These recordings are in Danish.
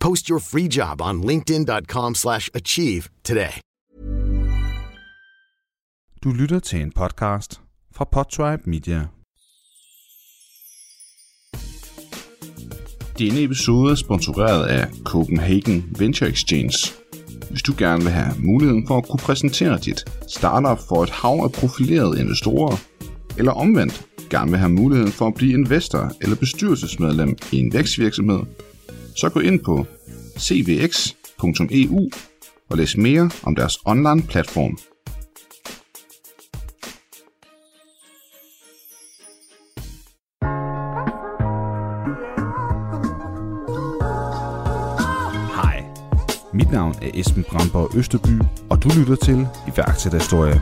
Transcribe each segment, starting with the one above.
Post your free job on linkedin.com/achieve slash achieve today. Du lytter til en podcast fra Podtribe Media. Denne episode er sponsoreret af Copenhagen Venture Exchange. Hvis du gerne vil have muligheden for at kunne præsentere dit startup for et hav af profilerede investorer, eller omvendt gerne vil have muligheden for at blive investor eller bestyrelsesmedlem i en vækstvirksomhed, så gå ind på cvx.eu og læs mere om deres online platform. Hej, mit navn er Esben Bramborg Østerby, og du lytter til iværksætterhistorie.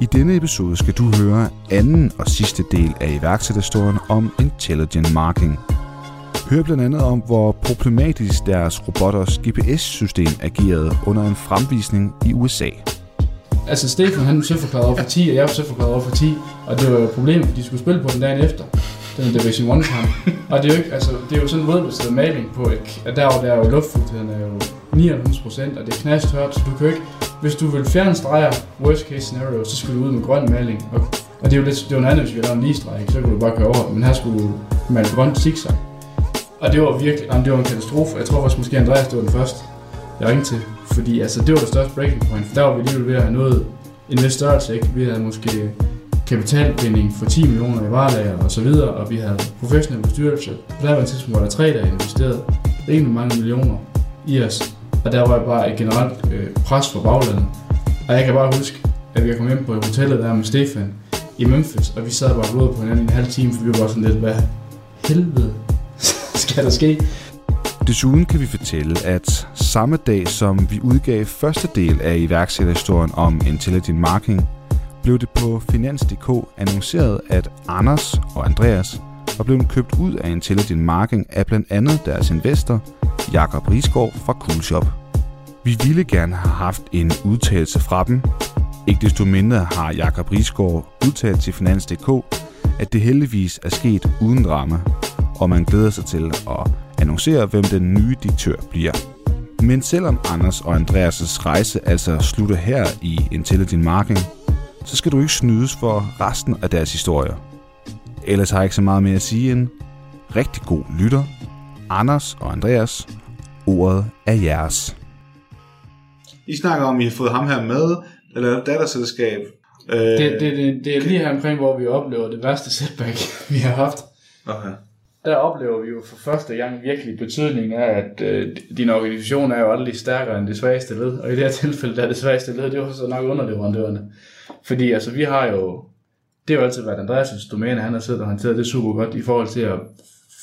I denne episode skal du høre anden og sidste del af iværksætterhistorien om Intelligent Marketing. Hør blandt andet om, hvor problematisk deres robotters GPS-system agerede under en fremvisning i USA. Altså Stefan han var søforklaret over for 10, og jeg var søforklaret over for 10, og det var jo et problem, fordi de skulle spille på den dagen efter, den Division 1 kamp. og det er jo ikke, altså, det er jo sådan en vådbaseret maling på, et, at der, der er jo luftfugtigheden er jo 99 procent, og det er knastørt, så du kan jo ikke, hvis du vil fjerne streger, worst case scenario, så skal du ud med grøn maling. Og, og det er jo lidt, det er jo noget andet, hvis vi laver en lige streg, så kan du bare køre over, men her skulle du male grøn zigzag. Og det var virkelig, jamen, det var en katastrofe. Jeg tror faktisk måske Andreas, det var den første, jeg ringte til. Fordi altså, det var det største breaking point, for der var vi alligevel ved at have noget investorelse, ikke? Vi havde måske kapitalbinding for 10 millioner i varelager og så videre, og vi havde professionel bestyrelse. På der var et tidspunkt, hvor der tre, der investeret rimelig mange millioner i os. Og der var bare et generelt øh, pres for baglandet. Og jeg kan bare huske, at vi kom hjem på hotellet der med Stefan i Memphis, og vi sad bare og på hinanden i en halv time, for vi var bare sådan lidt, hvad helvede kan der ske? Desuden kan vi fortælle, at samme dag som vi udgav første del af iværksætterhistorien om Intelligent Marketing, blev det på Finans.dk annonceret, at Anders og Andreas var blevet købt ud af Intelligent Marketing af blandt andet deres investor, Jakob Risgaard fra Coolshop. Vi ville gerne have haft en udtalelse fra dem. Ikke desto mindre har Jakob Risgaard udtalt til Finans.dk, at det heldigvis er sket uden drama, og man glæder sig til at annoncere, hvem den nye direktør bliver. Men selvom Anders og Andreas' rejse altså slutter her i Intelligent Marketing, så skal du ikke snydes for resten af deres historie. Ellers har jeg ikke så meget mere at sige end rigtig god lytter. Anders og Andreas, ordet er jeres. I snakker om, at I har fået ham her med, eller et datterselskab. Øh, Det, det, det, det er lige her omkring, hvor vi oplever det værste setback, vi har haft. Okay. Der oplever vi jo for første gang virkelig betydningen af, at øh, din organisation er jo aldrig stærkere end det svageste led. Og i det her tilfælde, der er det svageste led, det er jo så nok underleverandørerne. Fordi altså, vi har jo, det har jo altid været Andreas' domæne, han har siddet og håndteret det super godt i forhold til at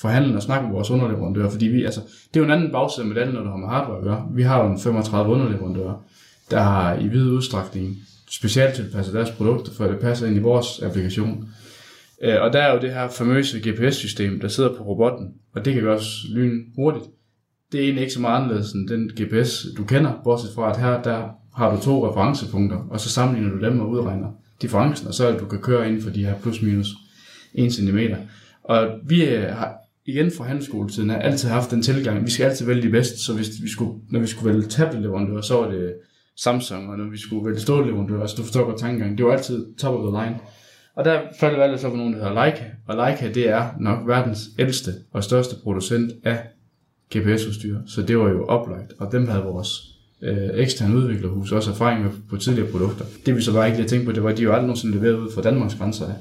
forhandle og snakke med vores underleverandører, fordi vi, altså, det er jo en anden bagside med medaljen, når du har med hardware at gøre. Vi har jo en 35 underleverandører, der har i vid udstrækning specielt tilpasset deres produkter, for at det passer ind i vores applikation. Øh, Og der er jo det her famøse GPS-system, der sidder på robotten, og det kan gøres lyn hurtigt. Det er egentlig ikke så meget anderledes end den GPS, du kender, bortset fra, at her der har du to referencepunkter, og så sammenligner du dem og udregner differencen, og så er det, du kan køre inden for de her plus minus 1 cm. Og vi øh, har igen fra handelsskoletiden har altid haft den tilgang, vi skal altid vælge de bedste, så hvis vi skulle, når vi skulle vælge tabletleverandører, så var det Samsung, og når vi skulle vælge stålleverandører, altså du forstår godt tankegang, det var altid top of the line. Og der faldt valget så på nogen, der hedder Leica, og Leica det er nok verdens ældste og største producent af GPS-udstyr, så det var jo oplagt, og dem havde vores øh, eksterne udviklerhus også erfaring med på tidligere produkter. Det vi så bare ikke lige tænkt på, det var, at de jo aldrig nogensinde leveret ud fra Danmarks grænser af.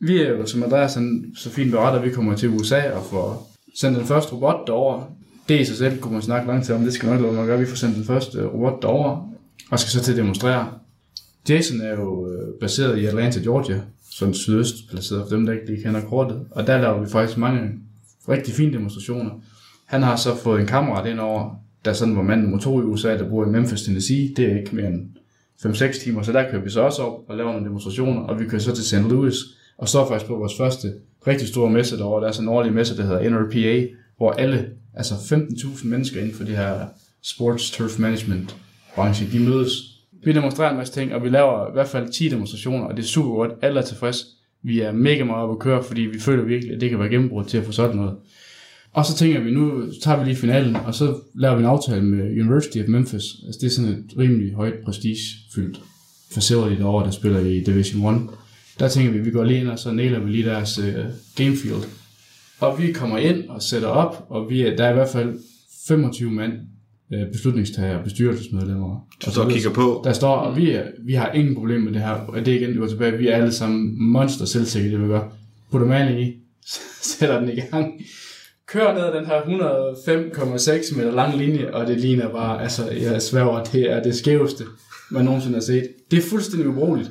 Vi er jo, som Andreas han, så fint beretter, vi kommer til USA og får sendt den første robot derover. Det i sig selv kunne man snakke langt til om, det skal nok lade mig gøre. Vi får sendt den første robot derover og skal så til at demonstrere. Jason er jo øh, baseret i Atlanta, Georgia, sådan sydøst placeret for dem, der ikke lige kender kortet. Og der laver vi faktisk mange rigtig fine demonstrationer. Han har så fået en kammerat ind over, der sådan var mand nummer to i USA, der bor i Memphis, Tennessee. Det er ikke mere end 5-6 timer, så der kører vi så også op og laver nogle demonstrationer, og vi kører så til St. Louis, og står faktisk på vores første rigtig store messe derovre. Der er sådan en årlig messe, der hedder NRPA, hvor alle, altså 15.000 mennesker inden for det her sports turf management branche, de mødes. Vi demonstrerer en masse ting, og vi laver i hvert fald 10 demonstrationer, og det er super godt. Alle er tilfredse. Vi er mega meget oppe at køre, fordi vi føler virkelig, at det kan være gennembrud til at få sådan noget. Og så tænker vi, nu tager vi lige finalen, og så laver vi en aftale med University of Memphis. Altså det er sådan et rimelig højt prestigefyldt facility derovre, der spiller i Division 1. Der tænker vi, at vi går lige ind, og så næler vi lige deres øh, uh, gamefield. Og vi kommer ind og sætter op, og vi er, der er i hvert fald 25 mand, beslutningstager og bestyrelsesmedlemmer. Du står og kigger på. Der står, vi, er, vi har ingen problem med det her. Og det er igen, det går tilbage. Vi er alle sammen monster selvsikre, det vi gør. Putter maling i, sætter den i gang. Kører ned ad den her 105,6 meter lang linje, og det ligner bare, altså jeg sværger, det er det skæveste, man nogensinde har set. Det er fuldstændig ubrugeligt.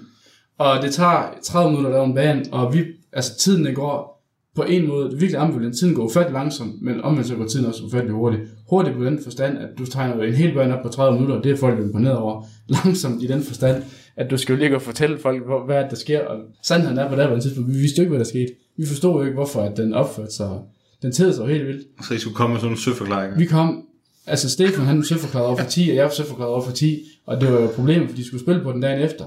Og det tager 30 minutter at lave en bane, og vi, altså tiden den går på en måde, det virkelig ambivalent. Tiden går ufattelig langsomt, men omvendt så går tiden også ufattelig hurtigt. Hurtigt på den forstand, at du tegner en hel bane op på 30 minutter, og det er folk imponeret over. Langsomt i den forstand, at du skal jo ligge og fortælle folk, hvor- hvad der sker. Og sandheden er på det her tidspunkt, vi vidste jo ikke, hvad der skete. Vi forstod jo ikke, hvorfor at den opførte sig. Den tedede sig jo helt vildt. Så I skulle komme med sådan nogle søforklaringer. Vi kom, altså Stefan han var søforklaret over for 10, og jeg var over for 10, og det var jo et problem, fordi de skulle spille på den dagen efter,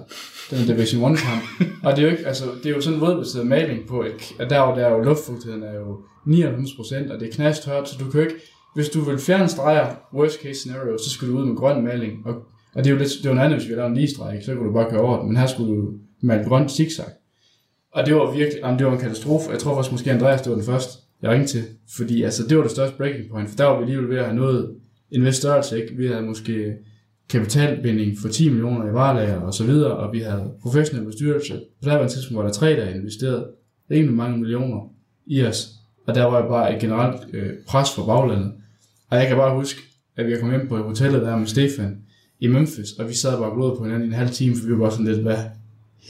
den Division 1 kamp. Og det er jo ikke, altså, det er jo sådan en vådbaseret maling på, et- at der, er jo- der er jo luftfugtigheden er jo 99%, og det er knasthørt, så du kan jo ikke, hvis du vil fjerne streger, worst case scenario, så skal du ud med grøn maling, og, og det er jo lidt, det var noget andet, hvis vi lavede en lige streg, så kunne du bare køre over den, men her skulle du male grøn zigzag. Og det var virkelig, jamen, det var en katastrofe. Jeg tror faktisk måske Andreas, det var den første, jeg ringte til. Fordi altså, det var det største breaking point, for der var vi alligevel ved at have noget en vis størrelse, ikke? Vi havde måske kapitalbinding for 10 millioner i varelager og så videre, og vi havde professionel bestyrelse. På der var en tidspunkt, var der tre, der investerede rimelig mange millioner i os. Og der var jo bare et generelt øh, pres fra baglandet. Og jeg kan bare huske, at vi kom hjem på hotellet der med Stefan i Memphis, og vi sad bare og på hinanden i en halv time, for vi var bare sådan lidt, hvad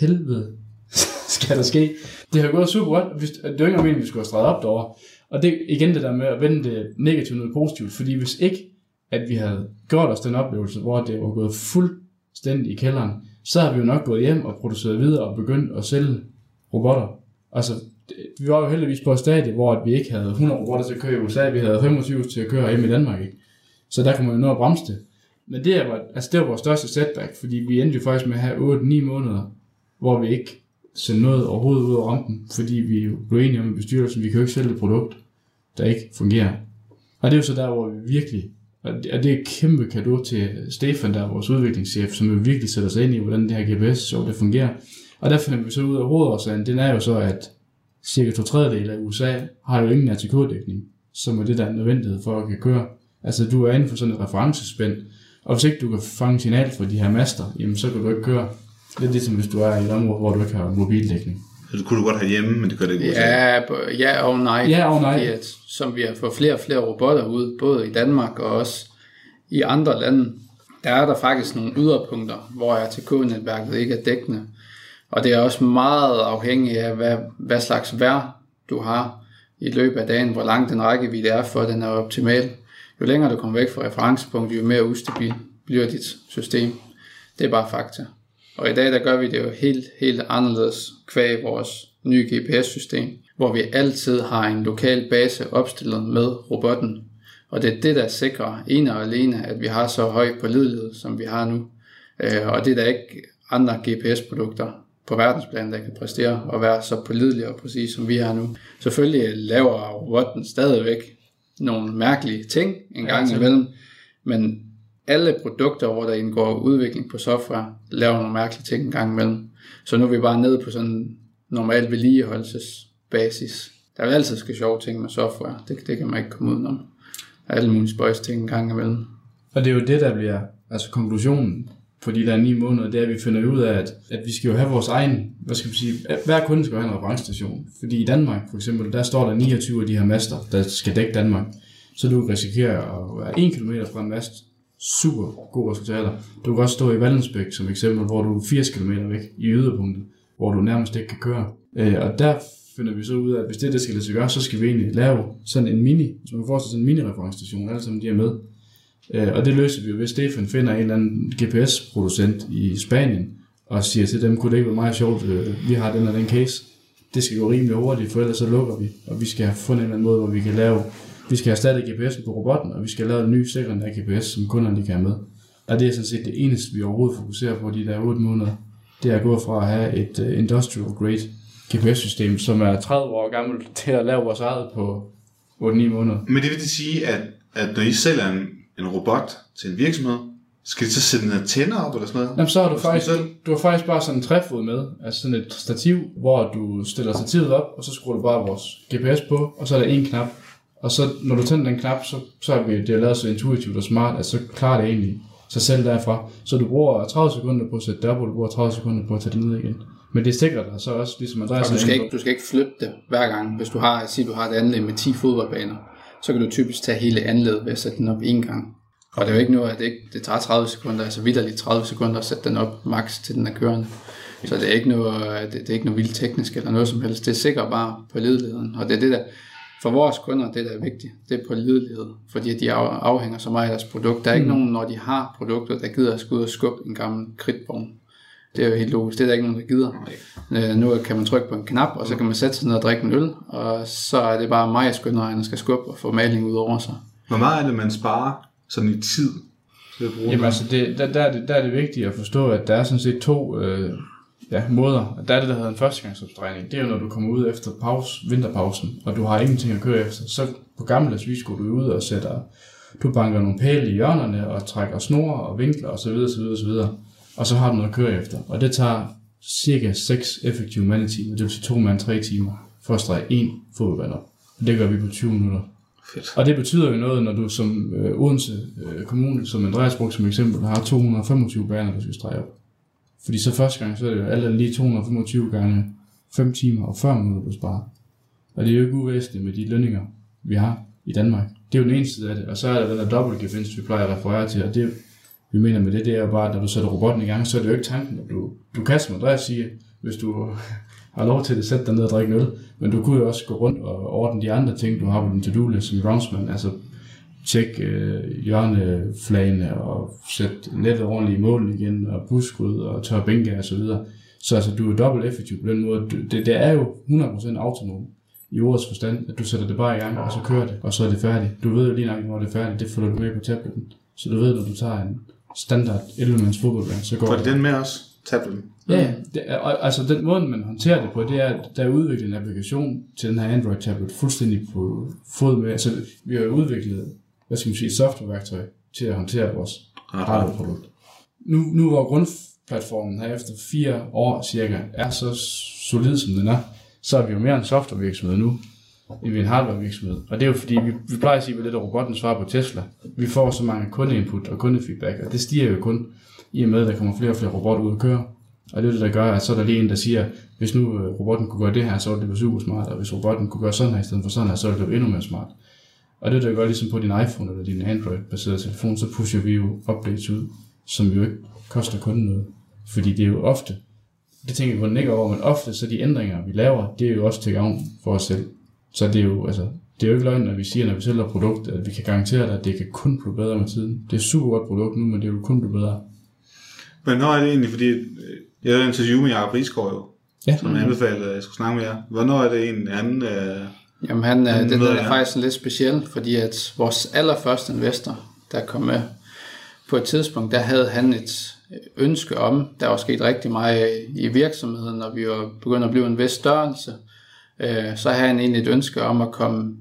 helvede skal der ske? Det har gået super godt. Hvis- Det var ikke meningen, at vi skulle have streget op derovre. Og det igen det der med at vende det negativt noget positivt, fordi hvis ikke, at vi havde gjort os den oplevelse, hvor det var gået fuldstændig i kælderen, så havde vi jo nok gået hjem og produceret videre og begyndt at sælge robotter. Altså, vi var jo heldigvis på et stadie, hvor vi ikke havde 100 robotter til at køre i USA, vi havde 25 til at køre hjemme i Danmark, ikke? Så der kunne man jo nå at bremse det. Men det var, altså det var vores største setback, fordi vi endte jo faktisk med at have 8-9 måneder, hvor vi ikke sendte noget overhovedet ud af rampen, fordi vi jo blev enige om i bestyrelsen, vi kan jo ikke sælge et produkt, der ikke fungerer. Og det er jo så der, hvor vi virkelig, og det, og det er et kæmpe gave til Stefan, der er vores udviklingschef, som jo virkelig sætter sig ind i, hvordan det her gps så det fungerer. Og der finder vi så ud af hovedårsagen, den er jo så, at cirka to tredjedel af USA har jo ingen ATK-dækning, som er det, der er nødvendighed for at kan køre. Altså, du er inden for sådan et referencespænd, og hvis ikke du kan fange signal fra de her master, jamen så kan du ikke køre. Det er ligesom hvis du er i et område, hvor du ikke har mobildækning. Så det kunne du godt have hjemme, men det gør det ikke. Ja, ja og nej. Ja og nej. Fordi at, som vi har fået flere og flere robotter ud, både i Danmark og også i andre lande, der er der faktisk nogle yderpunkter, hvor RTK-netværket ikke er dækkende. Og det er også meget afhængigt af, hvad, hvad slags vejr du har i løbet af dagen, hvor lang den rækkevidde er, for at den er optimal. Jo længere du kommer væk fra referencepunktet, jo mere ustabil bliver dit system. Det er bare fakta. Og i dag der gør vi det jo helt, helt anderledes kvæg vores nye GPS-system, hvor vi altid har en lokal base opstillet med robotten. Og det er det, der sikrer ene og alene, at vi har så høj pålidelighed, som vi har nu. Øh, Og det er der ikke andre GPS-produkter, på verdensplan, der kan præstere og være så pålidelig og præcis, som vi har nu. Selvfølgelig laver robotten stadigvæk nogle mærkelige ting en gang Ja, imellem, men alle produkter, hvor der indgår udvikling på software, laver nogle mærkelige ting en gang imellem. Så nu er vi bare nede på sådan en normal vedligeholdelsesbasis. Der er jo altid ske sjove ting med software. Det, det kan man ikke komme udenom. Der er alle mulige spøjs ting en gang imellem. Og det er jo det, der bliver altså konklusionen på de der ni måneder, det er, at vi finder ud af, at, at vi skal jo have vores egen, hvad skal vi sige, hver kunde skal have en referencestation. Fordi i Danmark for eksempel, der står der 29 af de her master, der skal dække Danmark. Så du risikerer at være 1 km fra en mast. Super gode resultater. Du kan også stå i Vallensbæk som eksempel, hvor du er 80 km væk i yderpunktet, hvor du nærmest ikke kan køre. Øh, og der finder vi så ud af, at hvis det, det skal lade sig gøre, så skal vi egentlig lave sådan en mini, så man får sådan en mini-referencestation, alle sammen de er med. Øh, og det løser vi jo, hvis Stefan finder en eller anden GPS-producent i Spanien, og siger til dem, kunne det ikke være meget sjovt, øh, vi har den og den case. Det skal gå rimelig hurtigt, for ellers så lukker vi, og vi skal have fundet en eller anden måde, hvor vi kan lave, vi skal erstatte GPS'en på robotten, og vi skal lave en ny sekundær GPS, som kunderne kan have med. Og det er sådan set det eneste, vi overhovedet fokuserer på de der 8 måneder. Det er at gå fra at have et uh, industrial grade GPS-system, som er 30 år gammelt, til at lave vores eget på 8-9 måneder. Men det vil det sige, at, at når I sælger en, en robot til en virksomhed, skal de så sætte en antenne op eller sådan noget? Jamen, så har du faktisk, selv- du har faktisk bare sådan en træfod med, altså sådan et stativ, hvor du stiller stativet op, og så skruer du bare vores GPS på, og så er der en knap. Og så når du tænder den knap, så, så er vi, det er lavet så intuitivt og smart, at så klarer det egentlig sig selv derfra. Så du bruger 30 sekunder på at sætte det op, og du bruger 30 sekunder på at tage det ned igen. Men det sikrer dig så også, ligesom Andreas Og du skal, ikke, du skal ikke flytte det hver gang. Hvis du har, sig, du har et anlæg med 10 fodboldbaner, så kan du typisk tage hele anlægget ved at sætte den op en gang. Og det er jo ikke noget, at det, ikke, det tager 30 sekunder, altså vidderligt 30 sekunder at sætte den op max til den er kørende. Så det er ikke noget, det, det er ikke noget vildt teknisk eller noget som helst. Det sikrer bare på ledeligheden. Og det er det der, for vores kunder, det der er vigtigt, det er på ledelighed. Fordi de af- afhænger så meget af deres produkt. Der er ikke nogen, når de har produkter, der gider at skulle ud og skubbe en gammel kridtvogn. Det er jo helt logisk. Det er der ikke nogen, der gider. Øh, nu kan man trykke på en knap, og så kan man sætte sig ned og drikke en øl, og så er det bare mig, der skal skubbe og få maling ud over sig. Hvor meget er det, man sparer sådan i tid til at bruge Jamen altså, det, der, der, er det, der er det vigtigt at forstå, at der er sådan set to øh, ja, måder. Der er det, der hedder en førstegangsopstregning. Det er jo, når du kommer ud efter pause, vinterpausen, og du har ingenting at køre efter. Så på gammeldags vis går du ud og sætter, du banker nogle pæle i hjørnerne, og trækker snore og vinkler osv. osv. osv. Og så har du noget at køre efter. Og det tager cirka 6 effektive mandetimer, det vil sige 2 mand 3 timer, for at strege en fodbold op. Og det gør vi på 20 minutter. Fedt. Og det betyder jo noget, når du som øh, Odense øh, Kommune, som Andreas brugte som eksempel, har 225 baner, du skal strege op. Fordi så første gang, så er det jo alt lige 225 gange 5 timer og 40 minutter, du sparer. Og det er jo ikke uvæsentligt med de lønninger, vi har i Danmark. Det er jo den ene side af det. Og så er der den der dobbeltgevinst, vi plejer at referere til. Og det, vi mener med det, det er jo bare, at når du sætter robotten i gang, så er det jo ikke tanken, at du, du kan som Andreas siger, hvis du har lov til at sætte dig ned og drikke en øl. Men du kunne jo også gå rundt og ordne de andre ting, du har på din to-do-list som groundsman. Altså tjek øh, hjørneflagene og sætte nettet ordentligt i målen igen, og buskryd og tør bænke og så videre. Så altså, du er dobbelt effektiv på den måde. Du, det, det er jo 100% autonom i ordets forstand, at du sætter det bare i gang, og så kører det, og så er det færdigt. Du ved jo lige nok, når det er færdigt, det følger du med på tabletten. Så du ved, når du tager en standard 11-mands fodboldbane, så går Får det. de den med os? Tablet. Ja. Det og, altså den måde, man håndterer det på, det er, at der er udviklet en applikation til den her Android-tablet fuldstændig på fod med. Altså, vi har udviklet, hvad skal man sige, softwareværktøj til at håndtere vores hardware-produkt. Nu, nu hvor grundplatformen her efter fire år cirka er så solid, som den er, så er vi jo mere en softwarevirksomhed nu, end vi er en hardwarevirksomhed. Og det er jo fordi, vi, vi plejer at sige, at lidt af robotten svarer på Tesla. Vi får så mange kundeinput og kundefeedback, og det stiger jo kun i og med, at der kommer flere og flere robotter ud at køre. Og det er det, der gør, at så er der lige en, der siger, hvis nu øh, robotten kunne gøre det her, så ville det være super smart, og hvis robotten kunne gøre sådan her i stedet for sådan her, så ville det være endnu mere smart. Og det, der gør ligesom på din iPhone eller din Android-baserede telefon, så pusher vi jo updates ud, som jo ikke koster kunden noget. Fordi det er jo ofte, det tænker vi på den ikke over, men ofte så de ændringer, vi laver, det er jo også til gavn for os selv. Så det er jo, altså, det er jo ikke løgn, når vi siger, når vi sælger produkt, at vi kan garantere dig, at det kan kun blive bedre med tiden. Det er et super godt produkt nu, men det vil kun blive bedre. Men når er det egentlig, fordi jeg havde interview med Jacob Rigsgaard jo, Ja, som anbefalede, at jeg skulle snakke med jer. Hvornår er det en anden... Øh, Jamen han, Han øh, det ved der jeg. er faktisk lidt specielt, fordi at vores allerførste investor, der kom med, på et tidspunkt, der havde han et, ønske om, der var sket rigtig meget i virksomheden, og vi var begyndt at blive en vis størrelse, øh, så havde han egentlig et ønske om at komme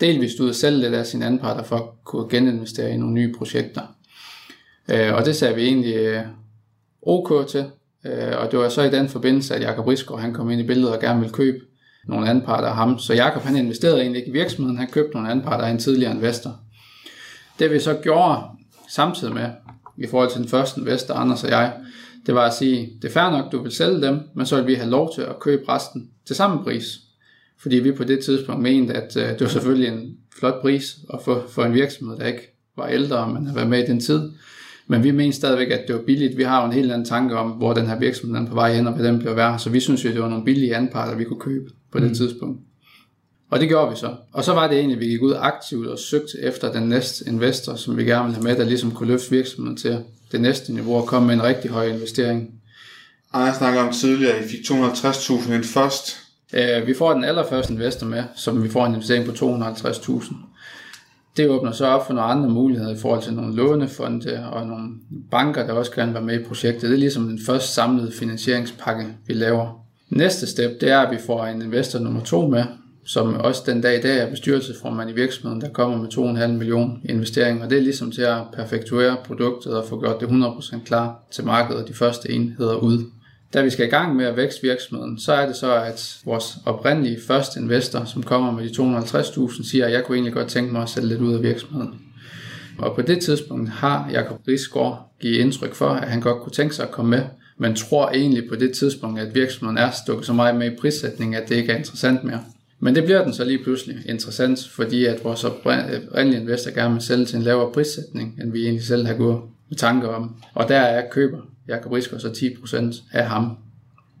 delvist ud og sælge lidt af sine anparter for at kunne geninvestere i nogle nye projekter. Øh, og det sagde vi egentlig øh, ok til, øh, og det var så i den forbindelse, at Jakob Risgaard han kom ind i billedet og gerne ville købe nogle anparter af ham. Så Jakob han investerede egentlig ikke i virksomheden, han købte nogle anparter af en tidligere investor. Det vi så gjorde samtidig med, i forhold til den første investor, Anders og jeg, det var at sige, det er fair nok, du vil sælge dem, men så vil vi have lov til at købe resten til samme pris. Fordi vi på det tidspunkt mente, at øh, det var selvfølgelig en flot pris at få for en virksomhed, der ikke var ældre, men havde været med i den tid. Men vi mente stadigvæk, at det var billigt. Vi har jo en helt anden tanke om, hvor den her virksomhed er på vej hen, og hvad den bliver værd. Så vi synes jo, det var nogle billige anparter, vi kunne købe på det mm. tidspunkt. Og det gjorde vi så. Og så var det egentlig, at vi gik ud aktivt og søgte efter den næste investor, som vi gerne ville have med, der ligesom kunne løfte virksomheden til det næste niveau og komme med en rigtig høj investering. Jeg snakker om tidligere, at I fik 250.000 ind først. Øh, vi får den allerførste investor med, som vi får en investering på 250.000. Det åbner så op for nogle andre muligheder i forhold til nogle lånefonde og nogle banker, der også kan være med i projektet. Det er ligesom den første samlede finansieringspakke, vi laver. Næste step, det er, at vi får en investor nummer to med, som også den dag i dag er bestyrelsesformand i virksomheden, der kommer med 2,5 millioner investering, og det er ligesom til at perfektuere produktet og få gjort det 100% klar til markedet og de første enheder ud. Da vi skal i gang med at vækste virksomheden, så er det så, at vores oprindelige første investor, som kommer med de 250.000, siger, at jeg kunne egentlig godt tænke mig at sætte lidt ud af virksomheden. Og på det tidspunkt har Jakob Risgaard givet indtryk for, at han godt kunne tænke sig at komme med, man tror egentlig på det tidspunkt, at virksomheden er stukket så meget med i prissætningen, at det ikke er interessant mere. Men det bliver den så lige pludselig interessant, fordi at vores oprindelige investor gerne vil sælge til en lavere prissætning, end vi egentlig selv har gået med tanker om. Og der er køber Jakob Risker så 10% af ham.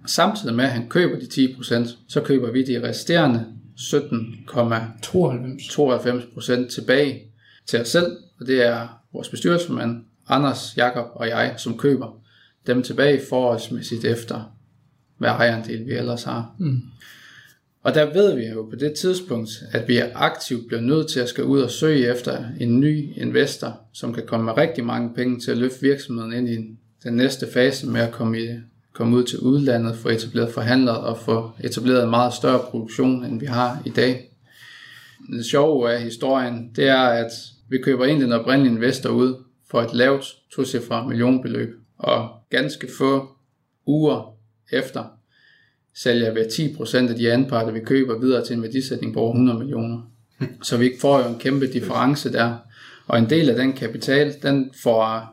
Samtidig med, at han køber de 10%, så køber vi de resterende 17,92% tilbage til os selv, og det er vores bestyrelsesmand, Anders, Jakob og jeg, som køber dem tilbage forholdsmæssigt efter, hvad ejerandel vi ellers har. Mm. Og der ved vi jo på det tidspunkt, at vi er aktivt bliver nødt til at skal ud og søge efter en ny investor, som kan komme med rigtig mange penge til at løfte virksomheden ind i den næste fase med at komme, i, komme ud til udlandet, få etableret forhandlere og få etableret en meget større produktion, end vi har i dag. Det sjove af historien, det er, at vi køber egentlig en oprindelig investor ud for et lavt tocifret millionbeløb, og ganske få uger efter sælger vi 10% af de anparter, vi køber videre til en værdisætning på over 100 millioner. Så vi får jo en kæmpe difference der. Og en del af den kapital, den får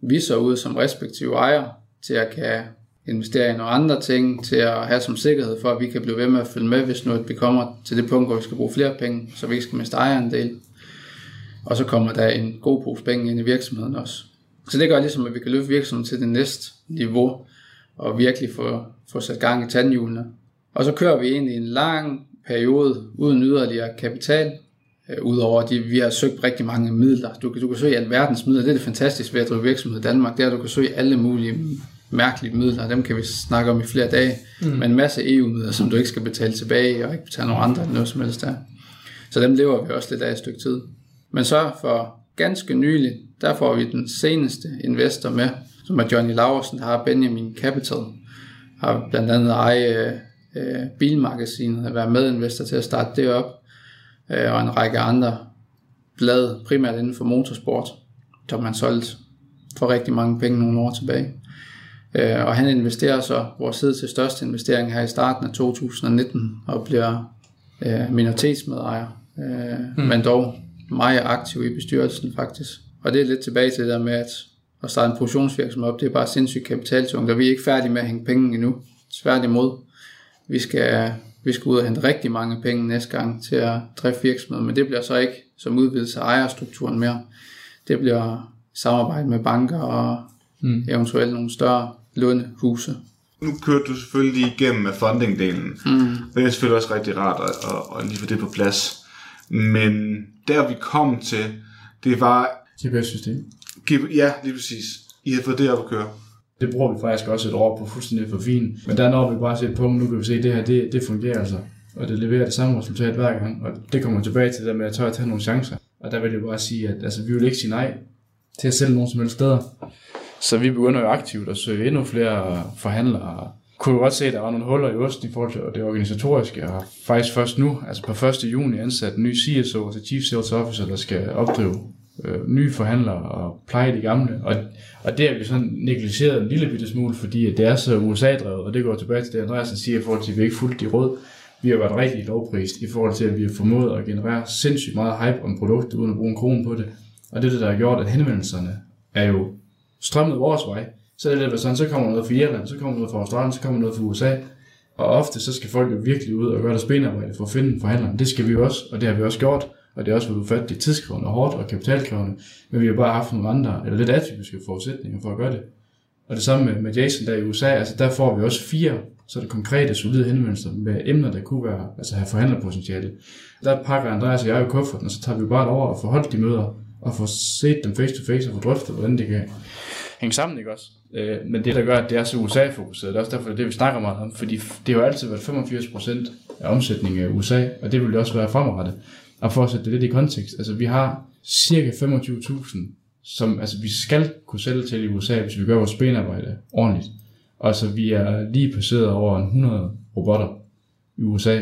vi så ud som respektive ejer til at kan investere i nogle andre ting, til at have som sikkerhed for, at vi kan blive ved med at følge med, hvis nu vi kommer til det punkt, hvor vi skal bruge flere penge, så vi ikke skal miste ejeren del. Og så kommer der en god pose penge ind i virksomheden også. Så det gør ligesom, at vi kan løfte virksomheden til det næste niveau, og virkelig få, få sat gang i tandhjulene. Og så kører vi ind i en lang periode uden yderligere kapital, øh, udover at vi har søgt rigtig mange midler. Du, du kan søge alverdens midler. Det er det fantastiske ved at drive virksomhed i Danmark, det er, at du kan søge alle mulige mærkelige midler. Dem kan vi snakke om i flere dage. Mm. Men en masse EU-midler, som du ikke skal betale tilbage, og ikke betale nogen andre eller noget som helst der. Så dem lever vi også lidt af et stykke tid. Men så for ganske nylig, der får vi den seneste investor med, som er Johnny Laversen, der har Benjamin Capital, har blandt andet eje øh, bilmagasinet, at være medinvestor til at starte det op, øh, og en række andre blade, primært inden for motorsport, som man solgt for rigtig mange penge nogle år tilbage. Øh, og han investerer så vores tid til største investering her i starten af 2019, og bliver øh, minoritetsmedejer, øh, mm. men dog meget aktiv i bestyrelsen faktisk. Og det er lidt tilbage til det der med, at at starte en produktionsvirksomhed op, det er bare sindssygt kapitaltungt, og vi er ikke færdige med at hænge penge endnu. Tværtimod, vi skal, vi skal ud og hente rigtig mange penge næste gang til at drifte virksomheden, men det bliver så ikke som udvidelse af ejerstrukturen mere. Det bliver samarbejde med banker og mm. eventuelt nogle større lånehuse. Nu kørte du selvfølgelig igennem med funding-delen. Mm. Det er selvfølgelig også rigtig rart at, at, at lige få det på plads. Men der vi kom til, det var... GPS-system. Ja, lige præcis. I har fået det op at køre. Det bruger vi faktisk også et år på fuldstændig for fint. Men der når vi bare se på, nu kan vi se, at det her, det, det fungerer altså. Og det leverer det samme resultat hver gang. Og det kommer tilbage til det med at tør at tage nogle chancer. Og der vil jeg bare sige, at altså, vi vil ikke sige nej til at sælge nogen som helst steder. Så vi begynder jo aktivt at søge endnu flere forhandlere. Kunne jo godt se, at der var nogle huller i osten i forhold til det organisatoriske, og faktisk først nu, altså på 1. juni, ansat en ny CSO, altså Chief Sales Officer, der skal opdrive øh, nye forhandlere og pleje de gamle. Og, og det har vi sådan negligeret en lille bitte smule, fordi det er så USA-drevet, og det går tilbage til det, Andreasen siger i forhold til, at vi ikke fuldt de råd. Vi har været rigtig lovprist i forhold til, at vi har formået at generere sindssygt meget hype om produktet, uden at bruge en krone på det. Og det er det, der har gjort, at henvendelserne er jo strømmet vores vej. Så er det lidt sådan, så kommer noget fra Irland, så kommer noget fra Australien, så kommer noget fra USA. Og ofte så skal folk jo virkelig ud og gøre deres benarbejde for at finde forhandleren. Det skal vi også, og det har vi også gjort. Og det er også været ufatteligt tidskrævende og hårdt og kapitalkrævende. Men vi har bare haft nogle andre, eller lidt atypiske forudsætninger for at gøre det. Og det samme med, med Jason der i USA, altså der får vi også fire så er det konkrete, solide henvendelser med emner, der kunne være, altså have forhandlerpotentiale. Der pakker Andreas og jeg jo kufferten, og så tager vi bare over og får holdt de møder, og får set dem face to face og får drøftet, hvordan det kan hænge sammen, ikke også? Øh, men det, der gør, at det er så USA-fokuseret, det er også derfor, det er det, vi snakker meget om, fordi det har jo altid været 85% af omsætningen af USA, og det vil det også være fremadrettet. Og for at sætte det lidt i kontekst, altså vi har cirka 25.000, som altså, vi skal kunne sælge til i USA, hvis vi gør vores benarbejde ordentligt. Og så vi er lige passeret over 100 robotter i USA.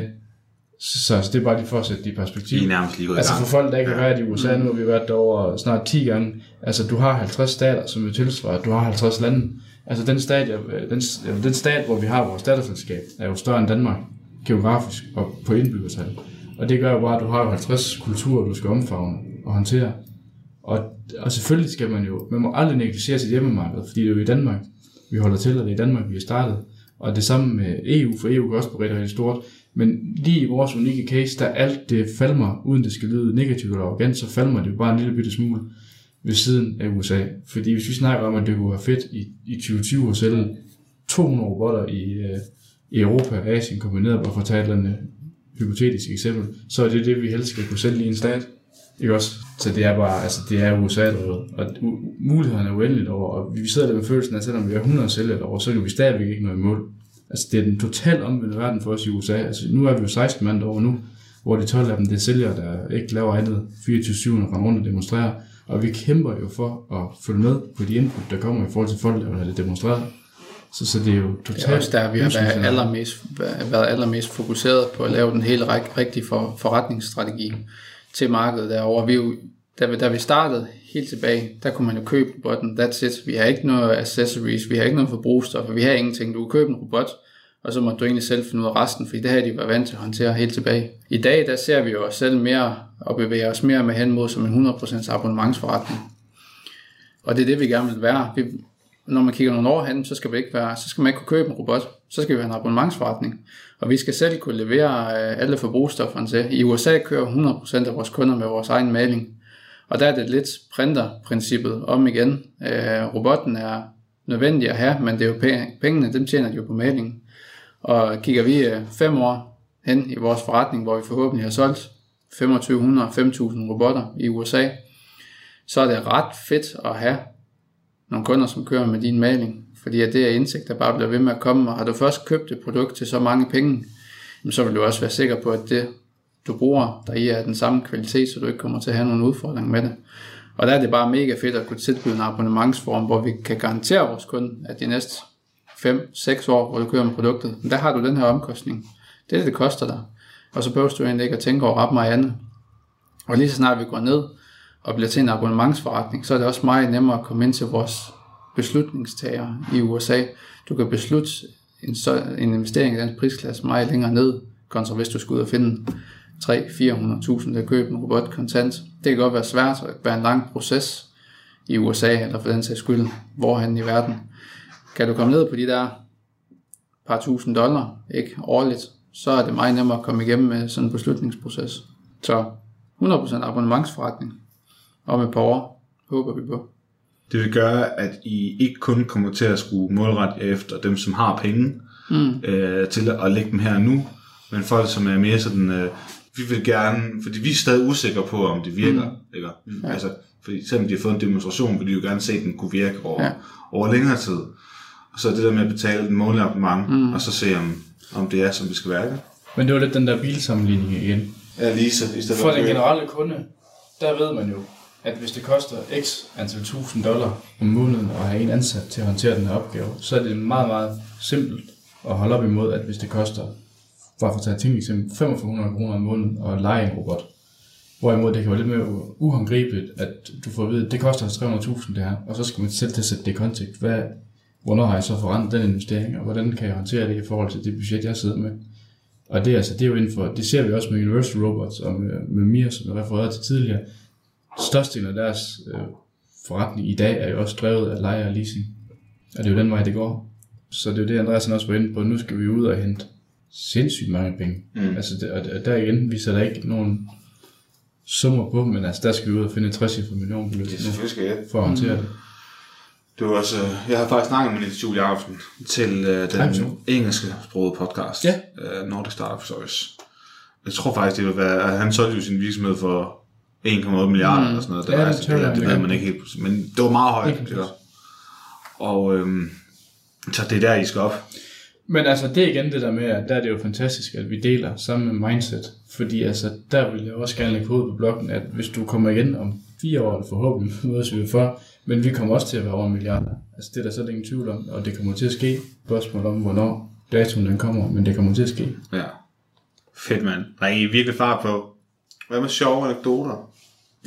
Så, så det er bare lige for at sætte det i perspektiv. Vi er nærmest lige Altså for folk, der ikke har været i USA, nu har vi været derovre snart 10 gange. Altså du har 50 stater, som jo tilsvarer, du har 50 lande. Altså den stat, jeg- den, den stat, hvor vi har vores datterselskab, er jo større end Danmark, geografisk og på indbyggertal. Og det gør jo bare, at du har jo 50 kulturer, du skal omfavne og håndtere. Og, og selvfølgelig skal man jo, man må aldrig negligere sit hjemmemarked, fordi det er jo i Danmark, vi holder til, og det er i Danmark, vi er startet. Og det samme med EU, for EU kan også blive rigtig, rigtig stort. Men lige i vores unikke case, der alt det falmer, uden det skal lyde negativt eller arrogant, så falmer det jo bare en lille bitte smule ved siden af USA. Fordi hvis vi snakker om, at det kunne være fedt i, i 2020 at sælge 200 robotter i, øh, i Europa og Asien kombineret, bare for at tage et eller andet hypotetisk eksempel, så er det det, vi helst skal kunne sælge i en stat. Ikke også? Så det er bare, altså det er USA-drevet, og mulighederne er uendeligt over, og vi sidder der med følelsen af, at selvom vi har 100 sælgere over, så kan vi stadigvæk ikke nå i mål. Altså det er den totalt omvendte verden for os i USA. Altså nu er vi jo 16 mand over nu, hvor de 12 af dem, det er sælgere, der ikke laver andet 24-7 og render rundt og demonstrerer. Og vi kæmper jo for at følge med på de input, der kommer i forhold til folk, der vil have det demonstreret. Så, så det er jo totalt... Det er også der, vi har været allermest, været allermest fokuseret på at lave den helt rig- rigtige for, forretningsstrategi til markedet derovre. Vi er jo, da, vi, da vi startede helt tilbage, der kunne man jo købe robotten, that's it. Vi har ikke noget accessories, vi har ikke noget forbrugsstoffer, vi har ingenting. Du kan købe en robot, og så må du egentlig selv finde ud af resten, fordi det her de var vant til at håndtere helt tilbage. I dag, der ser vi jo os selv mere og bevæger os mere med hen mod som en 100% abonnementsforretning. Og det er det, vi gerne vil være. Vi, når man kigger nogle år hen, så skal, vi ikke være, så skal man ikke kunne købe en robot. Så skal vi have en abonnementsforretning. Og vi skal selv kunne levere øh, alle forbrugsstofferne til. I USA kører 100% af vores kunder med vores egen maling. Og der er det lidt printerprincippet om igen. Øh, robotten er nødvendig at have, men det er jo pengene, dem tjener de jo på malingen. Og kigger vi øh, fem år hen i vores forretning, hvor vi forhåbentlig har solgt 2500-5000 robotter i USA, så er det ret fedt at have nogle kunder, som kører med din maling, fordi at det er indsigt, der bare bliver ved med at komme, og har du først købt et produkt til så mange penge, så vil du også være sikker på, at det, du bruger, der i er den samme kvalitet, så du ikke kommer til at have nogle udfordringer med det. Og der er det bare mega fedt at kunne tilbyde en abonnementsform, hvor vi kan garantere vores kunde, at de næste 5-6 år, hvor du kører med produktet, der har du den her omkostning. Det er det, det koster dig. Og så behøver du egentlig ikke at tænke over ret meget andet. Og lige så snart vi går ned og bliver til en abonnementsforretning, så er det også meget nemmere at komme ind til vores beslutningstagere i USA. Du kan beslutte en, så, en investering i den prisklasse meget længere ned, kontra hvis du skal ud og finde 300-400.000 til at købe en robot kontant. Det kan godt være svært og være en lang proces i USA, eller for den sags skyld, hvorhen i verden. Kan du komme ned på de der par tusind dollar, ikke årligt, så er det meget nemmere at komme igennem med sådan en beslutningsproces. Så 100% abonnementsforretning om et par år, håber vi på. Det vil gøre, at I ikke kun kommer til at skulle målrette jer efter dem, som har penge, mm. øh, til at lægge dem her nu, men folk, som er mere sådan, øh, vi vil gerne, fordi vi er stadig usikre på, om det virker, mm. ikke? Ja. Altså, fordi selvom de har fået en demonstration, vil de jo gerne se, at den kunne virke over, ja. Over længere tid. Og så er det der med at betale den månedlige abonnement, mm. og så se, om, om det er, som det skal være. Men det var lidt den der bilsammenligning igen. Ja, lige så. I stedet For den generelle kunde, der ved man jo, at hvis det koster x antal tusind dollar om måneden at have en ansat til at håndtere den her opgave, så er det meget, meget simpelt at holde op imod, at hvis det koster, bare for at tage ting eksempel, 4500 kroner om måneden og lege en robot. Hvorimod det kan være lidt mere uhåndgribeligt, at du får at vide, at det koster 300.000 det her, og så skal man selv til at sætte det i kontekst. Hvad, hvornår har jeg så forrentet den investering, og hvordan kan jeg håndtere det i forhold til det budget, jeg sidder med? Og det, altså, det er jo inden for, det ser vi også med Universal Robots og med, med Mir, som jeg refererede til tidligere. Størstedelen af deres øh, forretning i dag er jo også drevet af leje og leasing. Og det er jo den vej, det går. Så det er jo det, Andreas også var inde på. Nu skal vi ud og hente sindssygt mange penge. Mm. Altså, det, og der igen viser der ikke nogen summer på, men altså, der skal vi ud og finde et 60 millionbeløb Det er selvfølgelig skal jeg. for at håndtere det. Det var også, øh, jeg har faktisk snakket med Niels Julie Jacobsen til øh, den så. engelske sproget podcast, Ja. øh, Nordic Startup Stories. Jeg tror faktisk, det vil være, at han solgte jo sin virksomhed for 1,8 milliarder mm. eller sådan noget. Det, Ja, var, det altså, det, det, jeg, ved man ikke helt, men det var meget højt. Og øhm, så det er der, I skal op. Men altså, det er igen det der med, at der er det jo fantastisk, at vi deler samme mindset. Fordi altså, der vil jeg også gerne lægge hovedet på blokken, at hvis du kommer igen om fire år, eller forhåbentlig mødes vi for, men vi kommer også til at være over en milliarder. Altså, det er der så ingen tvivl om, og det kommer til at ske. Spørgsmål om, hvornår datoen den kommer, men det kommer til at ske. Ja. Fedt, mand. Der er I virkelig far på. Hvad med sjove anekdoter?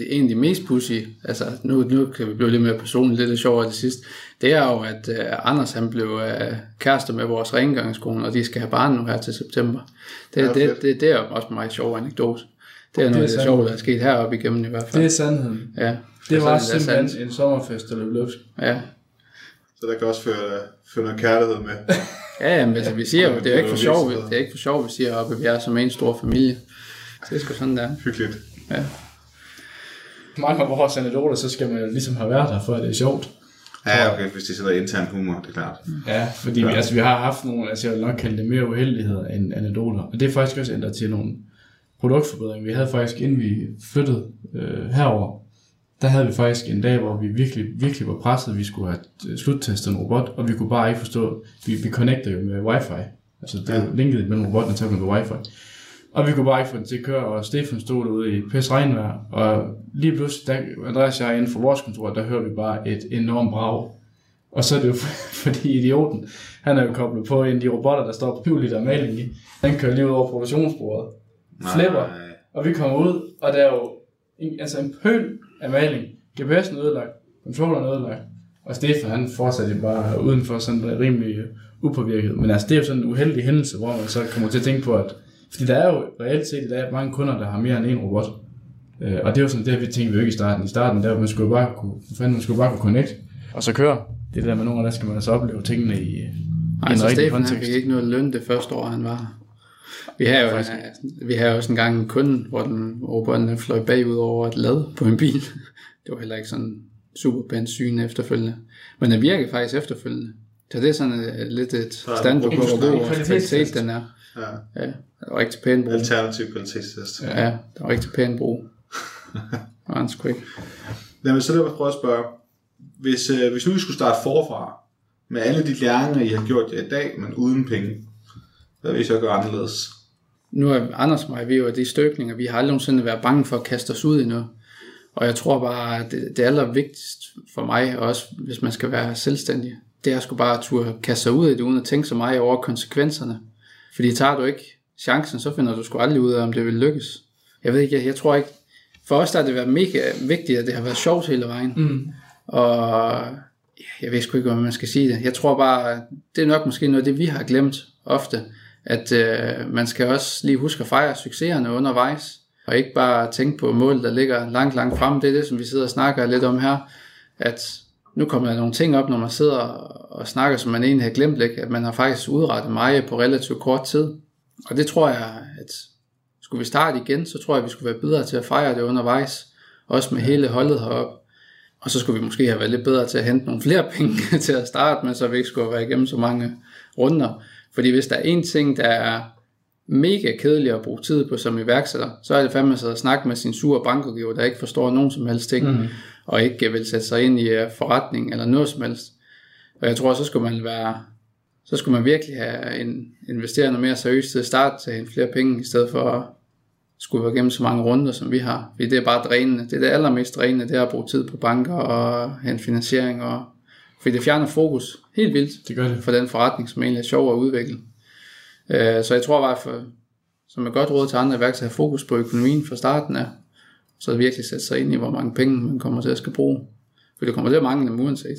Det er egentlig mest pussy, altså nu, nu kan vi blive lidt mere personligt, lidt sjovere til sidst, det er jo, at uh, Anders han blev uh, kærester med vores rengøringskone, og de skal have barn nu her til september. Det, Ja, det, fedt. det, det er jo også en meget sjov anekdote. Det er noget af det sjove, der er sket heroppe igennem i hvert fald. Det er sandheden. ja. Det var er simpelthen sandt. en sommerfest, der løb løbsk. Ja. Så der kan også føre, føre noget kærlighed med. Ja, men altså, vi siger jo, det er jo ikke for Det er jo sjov, det er ikke for sjov, vi siger op, at vi er som en stor familie. Det er sgu sådan, der. Hyggeligt. Ja. Mange af vores anekdoter, så skal man jo ligesom have været der, for at det er sjovt. Ja, okay, hvis de sætter intern humor, det er klart. Ja, fordi ja. Vi, altså, vi har haft nogle, altså jeg vil nok kalde det mere uheldigheder end anekdoter. Og det er faktisk også ændret til nogle produktforbedringer. Vi havde faktisk, inden vi flyttede øh, herover, der havde vi faktisk en dag, hvor vi virkelig, virkelig var presset. Vi skulle have øh, sluttestet en robot, og vi kunne bare ikke forstå, vi, vi connecter jo med wifi. Altså det er jo linket mellem robotten og tablet med wifi. Og vi kunne bare ikke få den til at køre, og Stefan stod derude i pis regnvejr, og lige pludselig, der, Andreas og jeg inden for vores kontor, der hører vi bare et enormt brag. Og så er det jo fordi idioten, han er jo koblet på en af de robotter, der står på 20 liter maling i. Den kører lige ud over produktionsbordet. Flipper. Og vi kommer ud, og der er jo en, altså en pøl af maling. GPS'en ødelagt, controlleren er ødelagt, og Stefan han fortsatte bare udenfor sådan rimelig upåvirket. Men altså det er jo sådan en uheldig hændelse, hvor man så kommer til at tænke på, at fordi der er jo reelt set i dag mange kunder, der har mere end en robot. Øh, og det er jo sådan det, vi tænkte vi jo ikke i starten. I starten, der man skulle bare kunne, for fanden, man skulle bare kunne connect, og så køre. Det er der med nogle af der skal man altså opleve tingene i, i Ej, en så rigtig Stefan han kontekst. fik ikke noget løn det første år, han var. Vi har jo, vi har jo også en gang en kunde, hvor den robotten den fløj bagud over et lad på en bil. Det var heller ikke sådan super pænt syn efterfølgende. Men den virkede faktisk efterfølgende. Så det er sådan uh, lidt et er standard på, hvor god kvalitet den er. Ja. Ja, det var rigtig pæn brug. Alternativ kvalitetstest. Ja, det var rigtig pæn brug. Og han skulle ikke. Lad mig så derfor prøve at spørge, hvis, øh, hvis nu vi skulle starte forfra, med alle de læringer, I har gjort jer i dag, men uden penge, hvad vil I så gøre anderledes? Nu er Anders og mig, vi er jo de støbninger, vi har aldrig nogensinde været bange for at kaste os ud i noget. Og jeg tror bare, at det, det allervigtigste for mig, og også hvis man skal være selvstændig, det er sgu bare at turde kaste sig ud i det, uden at tænke så meget over konsekvenserne. Fordi tager du ikke chancen, så finder du sgu aldrig ud af, om det vil lykkes. Jeg ved ikke, jeg, jeg tror ikke, for os der har det været mega vigtigt, at det har været sjovt hele vejen. Mm. Og jeg ved sgu ikke, hvordan man skal sige det. Jeg tror bare, det er nok måske noget det, vi har glemt ofte, at øh, man skal også lige huske at fejre succeserne undervejs, og ikke bare tænke på mål, der ligger langt, langt frem. Det er det, som vi sidder og snakker lidt om her, at nu kommer der nogle ting op, når man sidder og snakker, som man egentlig har glemt lidt, at man har faktisk udrettet meget på relativt kort tid. Og det tror jeg, at skulle vi starte igen, så tror jeg, at vi skulle være bedre til at fejre det undervejs, også med hele holdet heroppe. Og så skulle vi måske have været lidt bedre til at hente nogle flere penge til at starte med, så vi ikke skulle være igennem så mange runder. Fordi hvis der er en ting, der er mega kedelig at bruge tid på som iværksætter, så er det fandme at snakke med sin sure bankrådgiver, der ikke forstår nogen som helst ting, mm. Og ikke vil sætte sig ind i øh, forretning eller noget som helst. Og jeg tror, så skulle man være, så skulle man virkelig have en, investeret noget mere seriøst til at starte til at flere penge, i stedet for at skulle være gennem så mange runder, som vi har. Fordi det er bare drænende. Det er det allermest drænende, det er at bruge tid på banker og hente finansiering. Og, fordi det fjerner fokus helt vildt Det gør det. for den forretning, som egentlig er sjov at udvikle. Øh, så jeg tror bare, for, som et godt råd til andre iværksættere, have fokus på økonomien fra starten af, så virkelig sætte sig ind i, hvor mange penge man kommer til at skal bruge. For det kommer til at mangle dem uanset.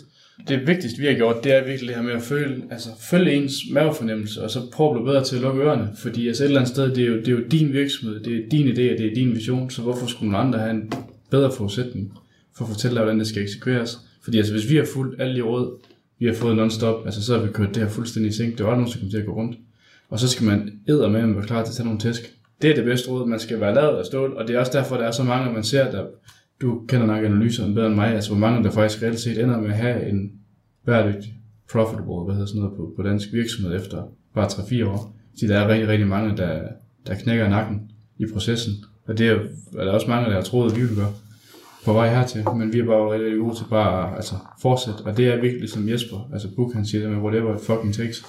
Det vigtigste, vi har gjort, det er virkelig det her med at føle, altså følge ens mavefornemmelse, og så prøve at blive bedre til at lukke ørerne. Fordi altså et eller andet sted, det er, jo, det er jo din virksomhed, det er din idé, og det er din vision, så hvorfor skulle nogle andre have en bedre forudsætning for at fortælle dig, hvordan det skal eksekveres? Fordi altså, hvis vi har fulgt alle de råd, vi har fået non-stop, altså så har vi kørt det her fuldstændig i seng. Det er aldrig nogen, der kom til at gå rundt. Og så skal man æder med at være klar til at tage nogle tæsk. Det er det bedste råd, man skal være lavet af stål, og det er også derfor, der er så mange, man ser, der du kender nok analyserne bedre end mig, altså hvor mange der faktisk reelt set ender med at have en bæredygtig, profitable, hvad hedder sådan noget på, på dansk virksomhed efter bare 3-4 år. Så der er rigtig, rigtig mange, der, der knækker nakken i processen. Og det er, er der også mange, der har troet, at vi vil gøre på vej hertil. Men vi er bare rigtig, rigtig gode til bare at altså, fortsætte. Og det er virkelig, som Jesper, altså Buk, han siger det med, whatever it fucking takes.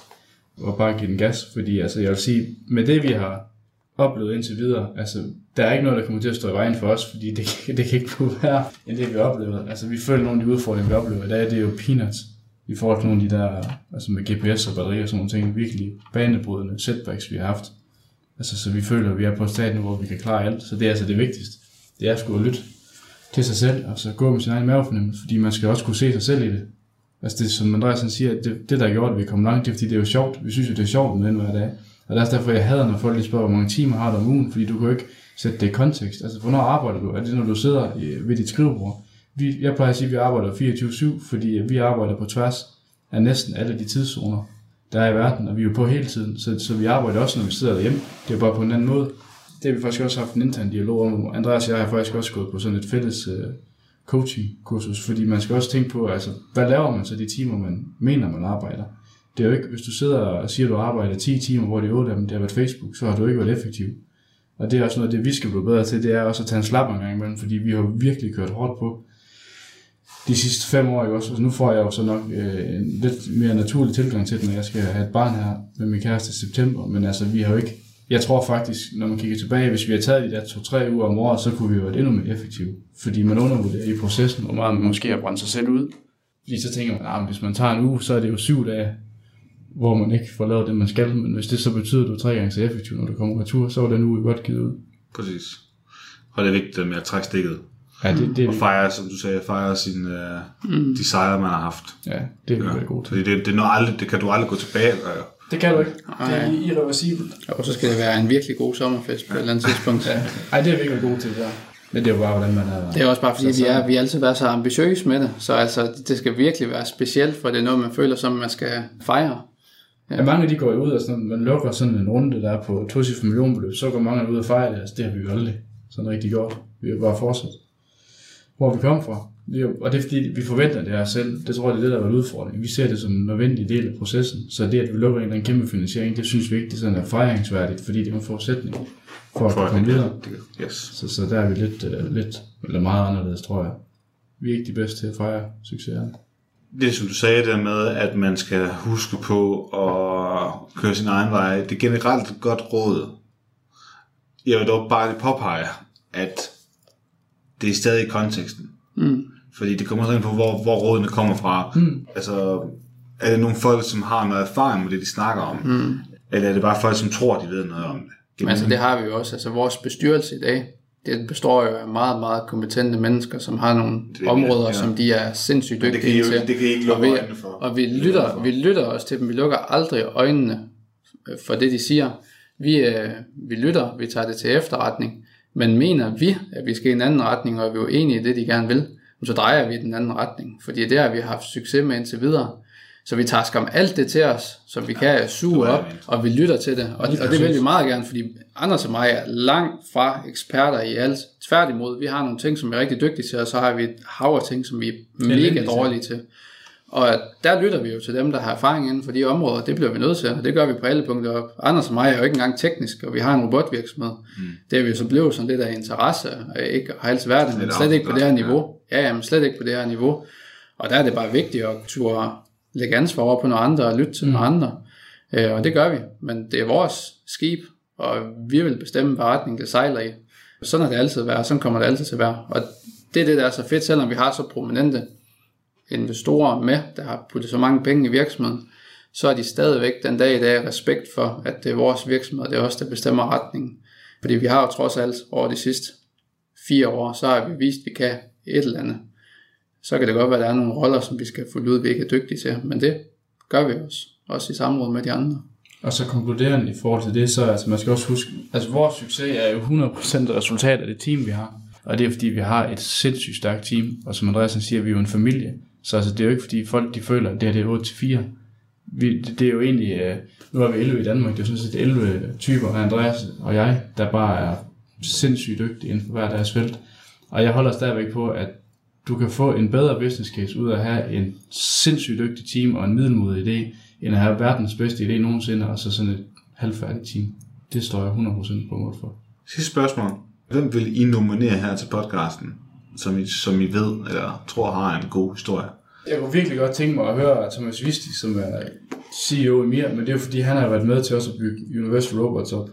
Og bare give den gas. Fordi altså, jeg vil sige, med det vi har oplevet indtil videre, altså, der er ikke noget, der kommer til at stå i vejen for os, fordi det, det kan ikke blive værre, end det vi har oplevet. Altså, vi føler nogle af de udfordringer, vi oplever i dag, det er jo peanuts i forhold til nogle af de der, altså med GPS og batterier og sådan nogle ting, virkelig banebrydende setbacks, vi har haft. Altså, så vi føler, at vi er på et stadie, hvor vi kan klare alt. Så det er altså det vigtigste. Det er sgu at lytte til sig selv, og så gå med sin egen mavefornemmelse, fordi man skal også kunne se sig selv i det. Altså det, som Andreas siger, det, det der har gjort, at vi er kommet langt, det er fordi, det er jo sjovt. Vi synes jo, det er sjovt med den hver dag. Og det er også derfor, jeg hader, når folk lige spørger, hvor mange timer har du om ugen, fordi du kan jo ikke sætte det i kontekst. Altså, hvornår arbejder du? Er det, når du sidder i- ved dit skrivebord? Vi, jeg plejer at sige, at vi arbejder 24-7, fordi vi arbejder på tværs af næsten alle de tidszoner, der er i verden, og vi er jo på hele tiden. Så, så vi arbejder også, når vi sidder derhjemme. Det er bare på en anden måde. Det har vi faktisk også haft en intern dialog om. Andreas og jeg har faktisk også gået på sådan et fælles øh, uh, coaching-kursus, fordi man skal også tænke på, altså, hvad laver man så de timer, man mener, man arbejder? Det er jo ikke, hvis du sidder og siger, at du arbejder 10 timer, hvor de 8 af dem, det har været Facebook, så har du ikke været effektiv. Og det er også noget, det vi skal blive bedre til, det er også at tage en slap en gang imellem, fordi vi har virkelig kørt hårdt på de sidste fem år, ikke også? Altså, nu får jeg jo så nok øh, en lidt mere naturlig tilgang til det, når jeg skal have et barn her med min kæreste i september, men altså, vi har jo ikke, jeg tror faktisk, når man kigger tilbage, hvis vi har taget de der to-tre uger om året, så kunne vi jo være endnu mere effektive, fordi man undervurderer i processen, hvor meget man måske har brændt sig selv ud. Fordi så tænker man, at hvis man tager en uge, så er det jo syv dage, hvor man ikke får lavet det, man skal, men hvis det så betyder, at du er tre gange så effektiv, når du kommer retur, så er den uge godt givet ud. Præcis. Og det er vigtigt med at trække stikket. Ja, det, det, Og fejre, som du sagde, fejre sin, øh, mm. de sejre, man har haft. ja, det er ja. gode til. Fordi det, det, når aldrig, det kan du aldrig gå tilbage og gøre. Det kan du ikke. Det er irreversibelt. Og så skal det være en virkelig god sommerfest på et eller andet tidspunkt. Ja. Ej, det er vi ikke gode til, ja. Men det er jo bare, hvordan man er. Det er også bare fordi, vi, er, vi har altid været så ambitiøse med det. Så altså, det skal virkelig være specielt, for det er noget, man føler, som man skal fejre. Ja, mange de går ud og sådan, man lukker sådan en runde der på to cifre millionbeløb, så går mange ud og fejrer det. Altså, det har vi jo aldrig sådan rigtig gjort. Vi har bare fortsat. Hvor vi kom fra. Det og det er fordi, vi forventer det her selv. Det tror jeg, det er det, der har været udfordring. Vi ser det som en nødvendig del af processen. Så det, at vi lukker en eller anden kæmpe finansiering, det synes vi ikke, det er sådan er fejringsværdigt, fordi det er en forudsætning for at at komme videre. yes. Så, så der er vi lidt, uh, lidt, eller meget anderledes, tror jeg. Vi er ikke de bedste til at fejre succeserne. Det, som du sagde der med, at man skal huske på at køre sin egen vej, det er generelt et godt råd. Jeg vil dog bare lige påpege, at det er stadig i konteksten. Mm. Fordi det kommer sådan på, hvor, hvor rådene kommer fra. Mm. Altså, er det nogle folk, som har noget erfaring med det, de snakker om? Mm. Eller er det bare folk, som tror, de ved noget om det? Men altså, det har vi jo også. Altså, vores bestyrelse i dag, det består jo af meget, meget kompetente mennesker, som har nogle er- områder, ja. som de er sindssygt Men det dygtige kan jo- til. det kan I ikke og lukke vi, øjnene for. Og vi lytter, vi lytter også til dem. Vi lukker aldrig øjnene øh, for det, de siger. Vi, øh, vi lytter, vi tager det til efterretning. Men mener vi, at vi skal i en anden retning, og er vi uenige i det, de gerne vil, så drejer vi i den anden retning. Fordi det har vi haft succes med indtil videre. Så vi tager skam alt det til os, som vi kan suge op, og vi lytter til det. Og, og det vil vi meget gerne, fordi Anders og mig er langt fra eksperter i alt. Tværtimod, vi har nogle ting, som vi er rigtig dygtige til, og så har vi et hav af ting, som vi er mega dårlige til. Og der lytter vi jo til dem, der har erfaring inden for de områder. Det bliver vi nødt til, og det gør vi på alle punkter op. Anders og mig er jo ikke engang teknisk, og vi har en robotvirksomhed. Mm. Det er vi jo så blevet sådan lidt af interesse, og ikke har været det, men slet ikke på det her niveau. Ja, ja, men slet ikke på det her niveau. Og der er det bare vigtigt at turde lægge ansvar over på nogle andre og lytte til mm. nogle andre. Øh, og det gør vi, men det er vores skib, og vi vil bestemme, hvad retning det sejler i. Sådan har det altid været, og sådan kommer det altid til at være. Og det er det, der er så fedt, selvom vi har så prominente investorer med, der har puttet så mange penge i virksomheden, så er de stadigvæk den dag i dag respekt for, at det er vores virksomhed, det er os, der bestemmer retningen. Fordi vi har jo trods alt over de sidste fire år, så har vi vist, at vi kan et eller andet. Så kan det godt være, at der er nogle roller, som vi skal få ud, vi ikke er dygtige til, men det gør vi også, også i samråd med de andre. Og så konkluderende i forhold til det, så altså man skal også huske, altså vores succes er jo 100% resultat af det team, vi har. Og det er fordi, vi har et sindssygt stærkt team, og som Andreasen siger, vi er jo en familie. Så altså, det er jo ikke fordi folk de føler, at det her det er 8-4. Vi, det, det, er jo egentlig, øh, nu er vi 11 i Danmark, det er jo sådan set 11 øh, typer af Andreas og jeg, der bare er sindssygt dygtige inden for hver deres felt. Og jeg holder stadigvæk på, at du kan få en bedre business case ud af at have en sindssygt dygtig team og en middelmodig idé, end at have verdens bedste idé nogensinde, og så sådan et halvfærdigt team. Det står jeg 100% på mål for. Sidste spørgsmål. Hvem vil I nominere her til podcasten, som I, som I ved eller tror har en god historie? Jeg kunne virkelig godt tænke mig at høre Thomas Visti, som er CEO i MIR, men det er jo fordi, han har været med til også at bygge Universal Robots op.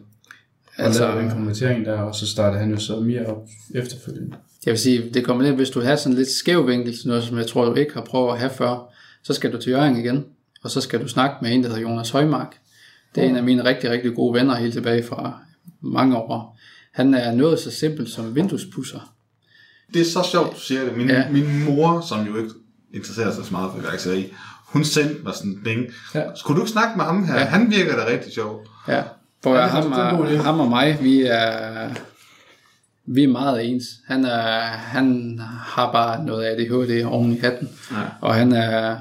Og altså, lavede den konvertering der, og så startede han jo så MIR op efterfølgende. Jeg vil sige, det kommer lidt, hvis du har sådan lidt skæv vinkel til noget, som jeg tror, du ikke har prøvet at have før, så skal du til Jørgen igen, og så skal du snakke med en, der hedder Jonas Højmark. Det er en af mine rigtig, rigtig gode venner helt tilbage fra mange år. Han er noget så simpelt som vinduespusser. Det er så sjovt, du siger det. Min, ja. min mor, som jo ikke interesserer sig så meget for iværksætteri, hun sendte mig sådan en ding. Ja. Skulle du ikke snakke med ham her? Ja. Han virker da rigtig sjov. Ja, for ja, ham, er, ham og mig, vi er, vi er meget ens. Han, er, han har bare noget ADHD oven i hatten, ja. og han er,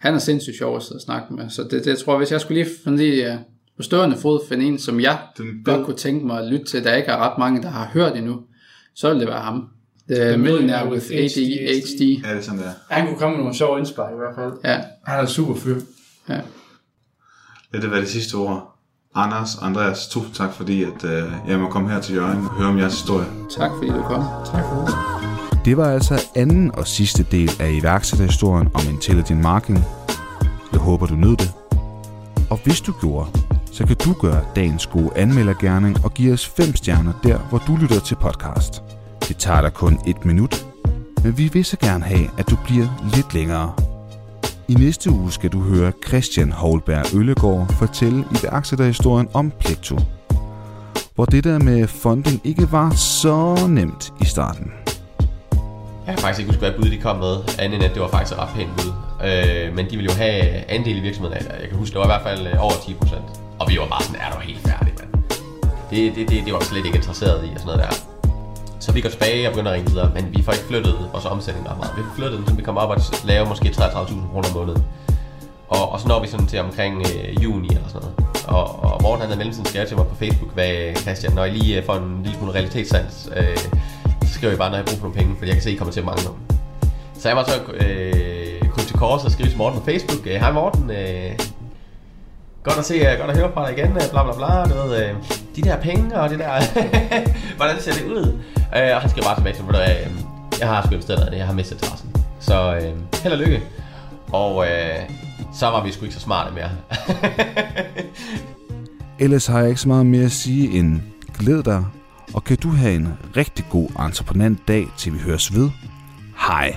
han er sindssygt sjov at sidde og snakke med. Så det, det tror jeg, hvis jeg skulle lige finde lige på stående fod finde en, som jeg godt kunne tænke mig at lytte til, der ikke er ret mange, der har hørt endnu, så ville det være ham. The Millionaire with ADHD. Ja, det er sådan, der. Han kunne komme med nogle sjove indspark i hvert fald. Ja. Han er en super fyr. Ja. Lad det være det sidste ord. Anders, Andreas, tusind tak fordi, at øh, jeg må komme her til Jørgen og høre om jeres historie. Tak fordi du kom. Tak for det. Det var altså anden og sidste del af iværksætterhistorien om Intelligent Marketing. Jeg håber, du nød det. Og hvis du gjorde, så kan du gøre dagens gode anmeldergærning og give os 5 stjerner der, hvor du lytter til podcast. Det tager dig kun et minut, men vi vil så gerne have, at du bliver lidt længere. I næste uge skal du høre Christian Holberg Øllegaard fortælle iværksætterhistorien om Plekto. Hvor det der med funding ikke var så nemt i starten. Jeg kan faktisk ikke huske, hvad bud de kom med, andet end at det var faktisk et ret pænt bud. Øh, men de ville jo have andel i virksomheden. Jeg kan huske, det var i hvert fald øh, over 10 procent. Og vi var bare sådan, er du helt færdig, mand? Det, det, det, det var slet ikke interesseret i og sådan noget der. Så vi går tilbage og begynder at ringe videre, men vi får ikke flyttet vores omsætning ret meget. Vi får flyttet den, så vi kommer op og laver måske 33.000 kroner om måneden. Og, og så når vi sådan til omkring øh, juni eller sådan noget. Og, og Morten han havde mellemtiden skrevet til mig på Facebook, hvad Christian, når I lige øh, får en lille smule realitetssans, øh, så skriver jeg bare, når jeg bruger for nogle penge, for jeg kan se, at I kommer til at mangle dem. Så jeg var så øh, kun til kors og skrive til Morten på Facebook, øh, hej Morten, øh, godt at se, uh, godt at høre fra dig igen, øh, bla bla bla, du ved, uh, de der penge og det der, hvordan ser det ud? Uh, og han skriver bare tilbage til, uh, jeg har sgu investeret det, jeg har mistet interessen. Så uh, held og lykke. Og uh, så var vi sgu ikke så smarte mere. Ellers har jeg ikke så meget mere at sige end glæd dig, og kan du have en rigtig god entreprenant dag, til vi høres ved. Hej!